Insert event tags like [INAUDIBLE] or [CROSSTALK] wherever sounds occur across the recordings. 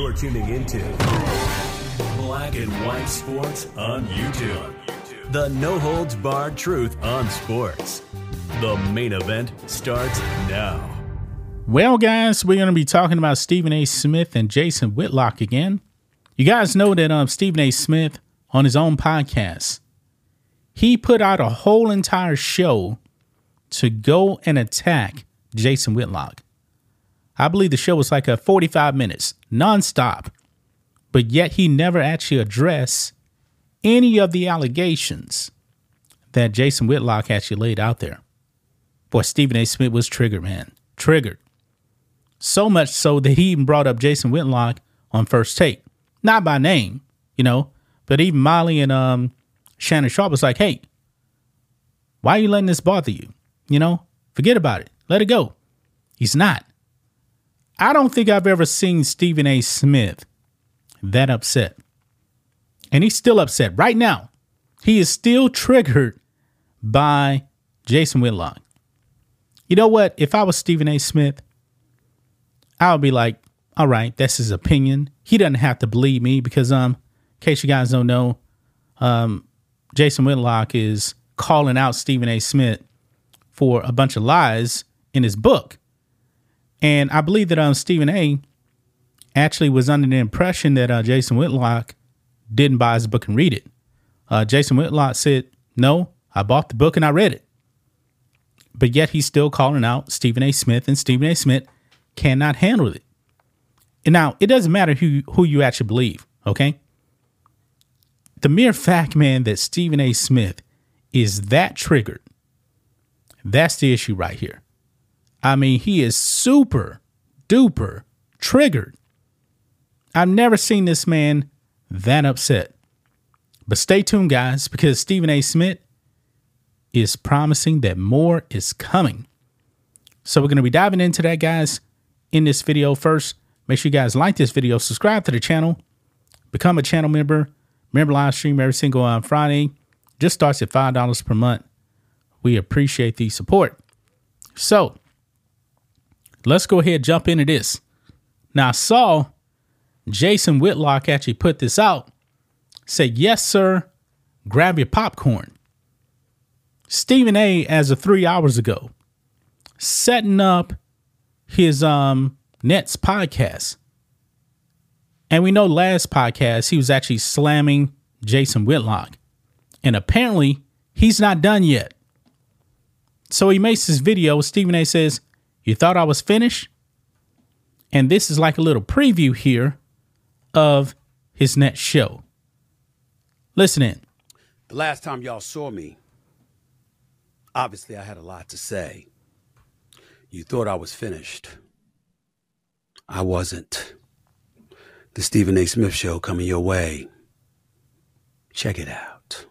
You're tuning into Black and White Sports on YouTube. The no holds barred truth on sports. The main event starts now. Well, guys, we're going to be talking about Stephen A. Smith and Jason Whitlock again. You guys know that um, Stephen A. Smith, on his own podcast, he put out a whole entire show to go and attack Jason Whitlock. I believe the show was like a 45 minutes, nonstop. But yet he never actually addressed any of the allegations that Jason Whitlock actually laid out there. Boy, Stephen A. Smith was triggered, man. Triggered. So much so that he even brought up Jason Whitlock on first take. Not by name, you know, but even Molly and um, Shannon Sharpe was like, hey, why are you letting this bother you? You know, forget about it. Let it go. He's not. I don't think I've ever seen Stephen A. Smith that upset. And he's still upset right now. He is still triggered by Jason Whitlock. You know what? If I was Stephen A. Smith, I would be like, all right, that's his opinion. He doesn't have to believe me because, um, in case you guys don't know, um, Jason Whitlock is calling out Stephen A. Smith for a bunch of lies in his book. And I believe that um, Stephen A. actually was under the impression that uh, Jason Whitlock didn't buy his book and read it. Uh, Jason Whitlock said, No, I bought the book and I read it. But yet he's still calling out Stephen A. Smith, and Stephen A. Smith cannot handle it. And now, it doesn't matter who, who you actually believe, okay? The mere fact, man, that Stephen A. Smith is that triggered, that's the issue right here. I mean, he is super duper triggered. I've never seen this man that upset. But stay tuned, guys, because Stephen A. Smith is promising that more is coming. So we're going to be diving into that, guys, in this video first. Make sure you guys like this video, subscribe to the channel, become a channel member. Remember, live stream every single uh, Friday. Just starts at $5 per month. We appreciate the support. So, let's go ahead jump into this. Now, I saw Jason Whitlock actually put this out. Say, yes, sir, grab your popcorn. Stephen A, as of three hours ago, setting up his um Nets podcast. And we know last podcast he was actually slamming Jason Whitlock. And apparently he's not done yet. So he makes this video. Stephen A says, you thought I was finished? And this is like a little preview here of his next show. Listen in. The last time y'all saw me, obviously I had a lot to say. You thought I was finished. I wasn't. The Stephen A. Smith Show coming your way. Check it out.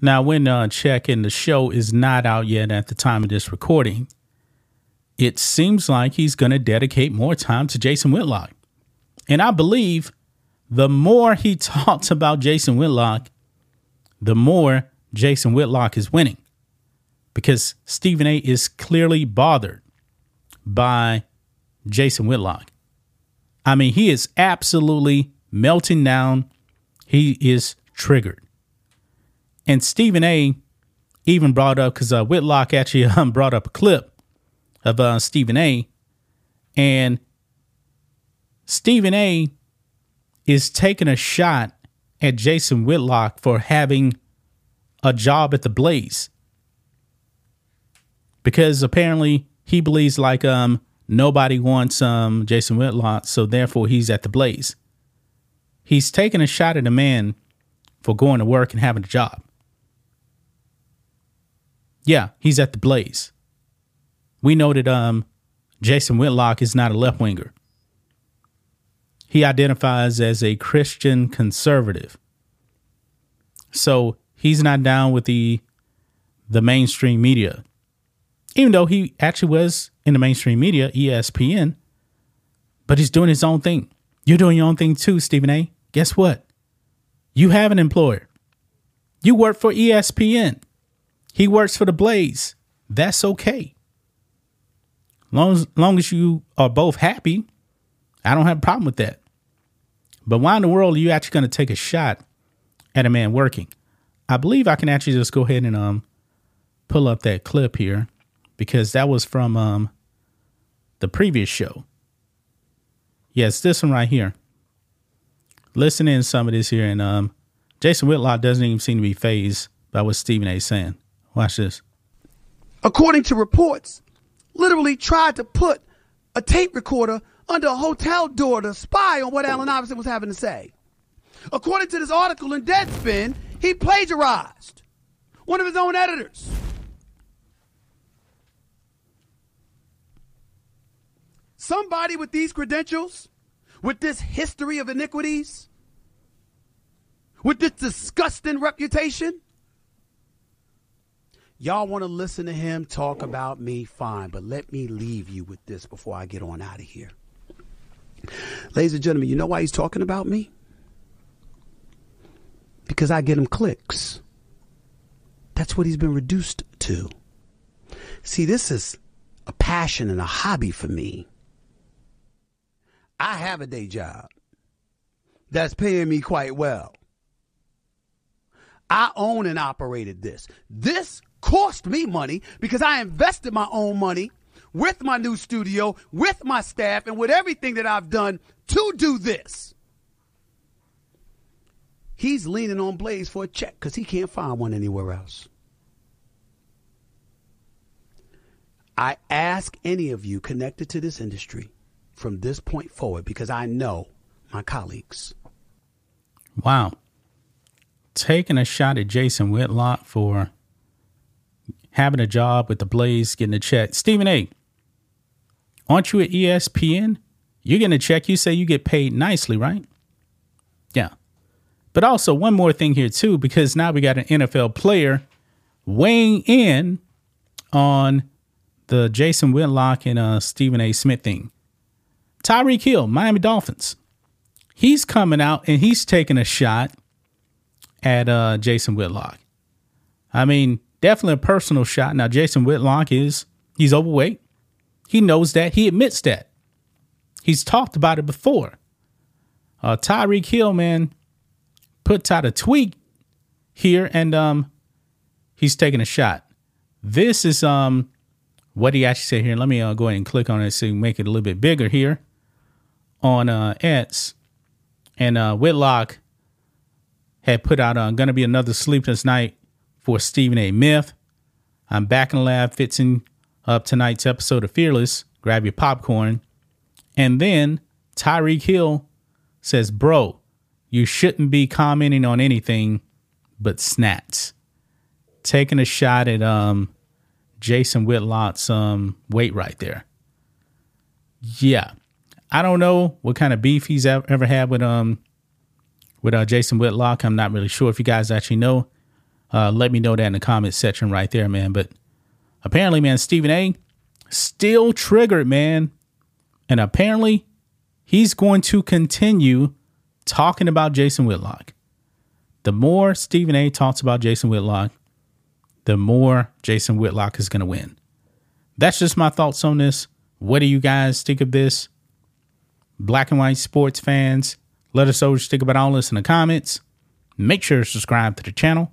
Now, when uh, checking, the show is not out yet at the time of this recording it seems like he's going to dedicate more time to Jason Whitlock. And I believe the more he [LAUGHS] talks about Jason Whitlock, the more Jason Whitlock is winning because Stephen A is clearly bothered by Jason Whitlock. I mean, he is absolutely melting down. He is triggered. And Stephen A even brought up because uh, Whitlock actually [LAUGHS] um, brought up a clip of uh, Stephen A. And Stephen A is taking a shot at Jason Whitlock for having a job at the Blaze. Because apparently he believes like um nobody wants um Jason Whitlock, so therefore he's at the Blaze. He's taking a shot at a man for going to work and having a job. Yeah, he's at the Blaze. We know that um Jason Whitlock is not a left winger. He identifies as a Christian conservative. So he's not down with the the mainstream media. Even though he actually was in the mainstream media, ESPN, but he's doing his own thing. You're doing your own thing too, Stephen A. Guess what? You have an employer. You work for ESPN. He works for the Blaze. That's okay. Long as, long as you are both happy, I don't have a problem with that. But why in the world are you actually going to take a shot at a man working? I believe I can actually just go ahead and um pull up that clip here because that was from um the previous show. Yes, this one right here. Listen in some of this here, and um Jason Whitlock doesn't even seem to be fazed by what Stephen A. is saying. Watch this. According to reports, literally tried to put a tape recorder under a hotel door to spy on what Allen Iverson was having to say. According to this article in Deadspin, he plagiarized one of his own editors. Somebody with these credentials, with this history of iniquities, with this disgusting reputation, Y'all want to listen to him talk about me? Fine, but let me leave you with this before I get on out of here. Ladies and gentlemen, you know why he's talking about me? Because I get him clicks. That's what he's been reduced to. See, this is a passion and a hobby for me. I have a day job that's paying me quite well. I own and operated this. This cost me money because I invested my own money with my new studio, with my staff, and with everything that I've done to do this. He's leaning on Blaze for a check because he can't find one anywhere else. I ask any of you connected to this industry from this point forward because I know my colleagues. Wow. Taking a shot at Jason Whitlock for having a job with the Blaze, getting a check. Stephen A., aren't you at ESPN? You're getting a check. You say you get paid nicely, right? Yeah. But also, one more thing here, too, because now we got an NFL player weighing in on the Jason Whitlock and uh, Stephen A. Smith thing. Tyreek Hill, Miami Dolphins. He's coming out and he's taking a shot at uh, Jason Whitlock. I mean, definitely a personal shot. Now, Jason Whitlock is he's overweight. He knows that. He admits that. He's talked about it before. Uh, Tyreek Hill, man, puts out a tweet here, and um, he's taking a shot. This is um, what he actually said here. Let me uh, go ahead and click on it so make it a little bit bigger here on uh, X. And uh, Whitlock had put out uh, "Gonna Be Another Sleepless Night for Stephen A. Myth. I'm back in the lab fixing up tonight's episode of Fearless. Grab your popcorn. And then Tyreek Hill says, Bro, you shouldn't be commenting on anything but snats. Taking a shot at um Jason Whitlock's um weight right there. Yeah. I don't know what kind of beef he's ever had with um with uh, Jason Whitlock. I'm not really sure if you guys actually know. Uh, let me know that in the comment section right there, man. But apparently, man, Stephen A. still triggered, man. And apparently, he's going to continue talking about Jason Whitlock. The more Stephen A. talks about Jason Whitlock, the more Jason Whitlock is going to win. That's just my thoughts on this. What do you guys think of this? Black and white sports fans, let us know what you think about all this in the comments. Make sure to subscribe to the channel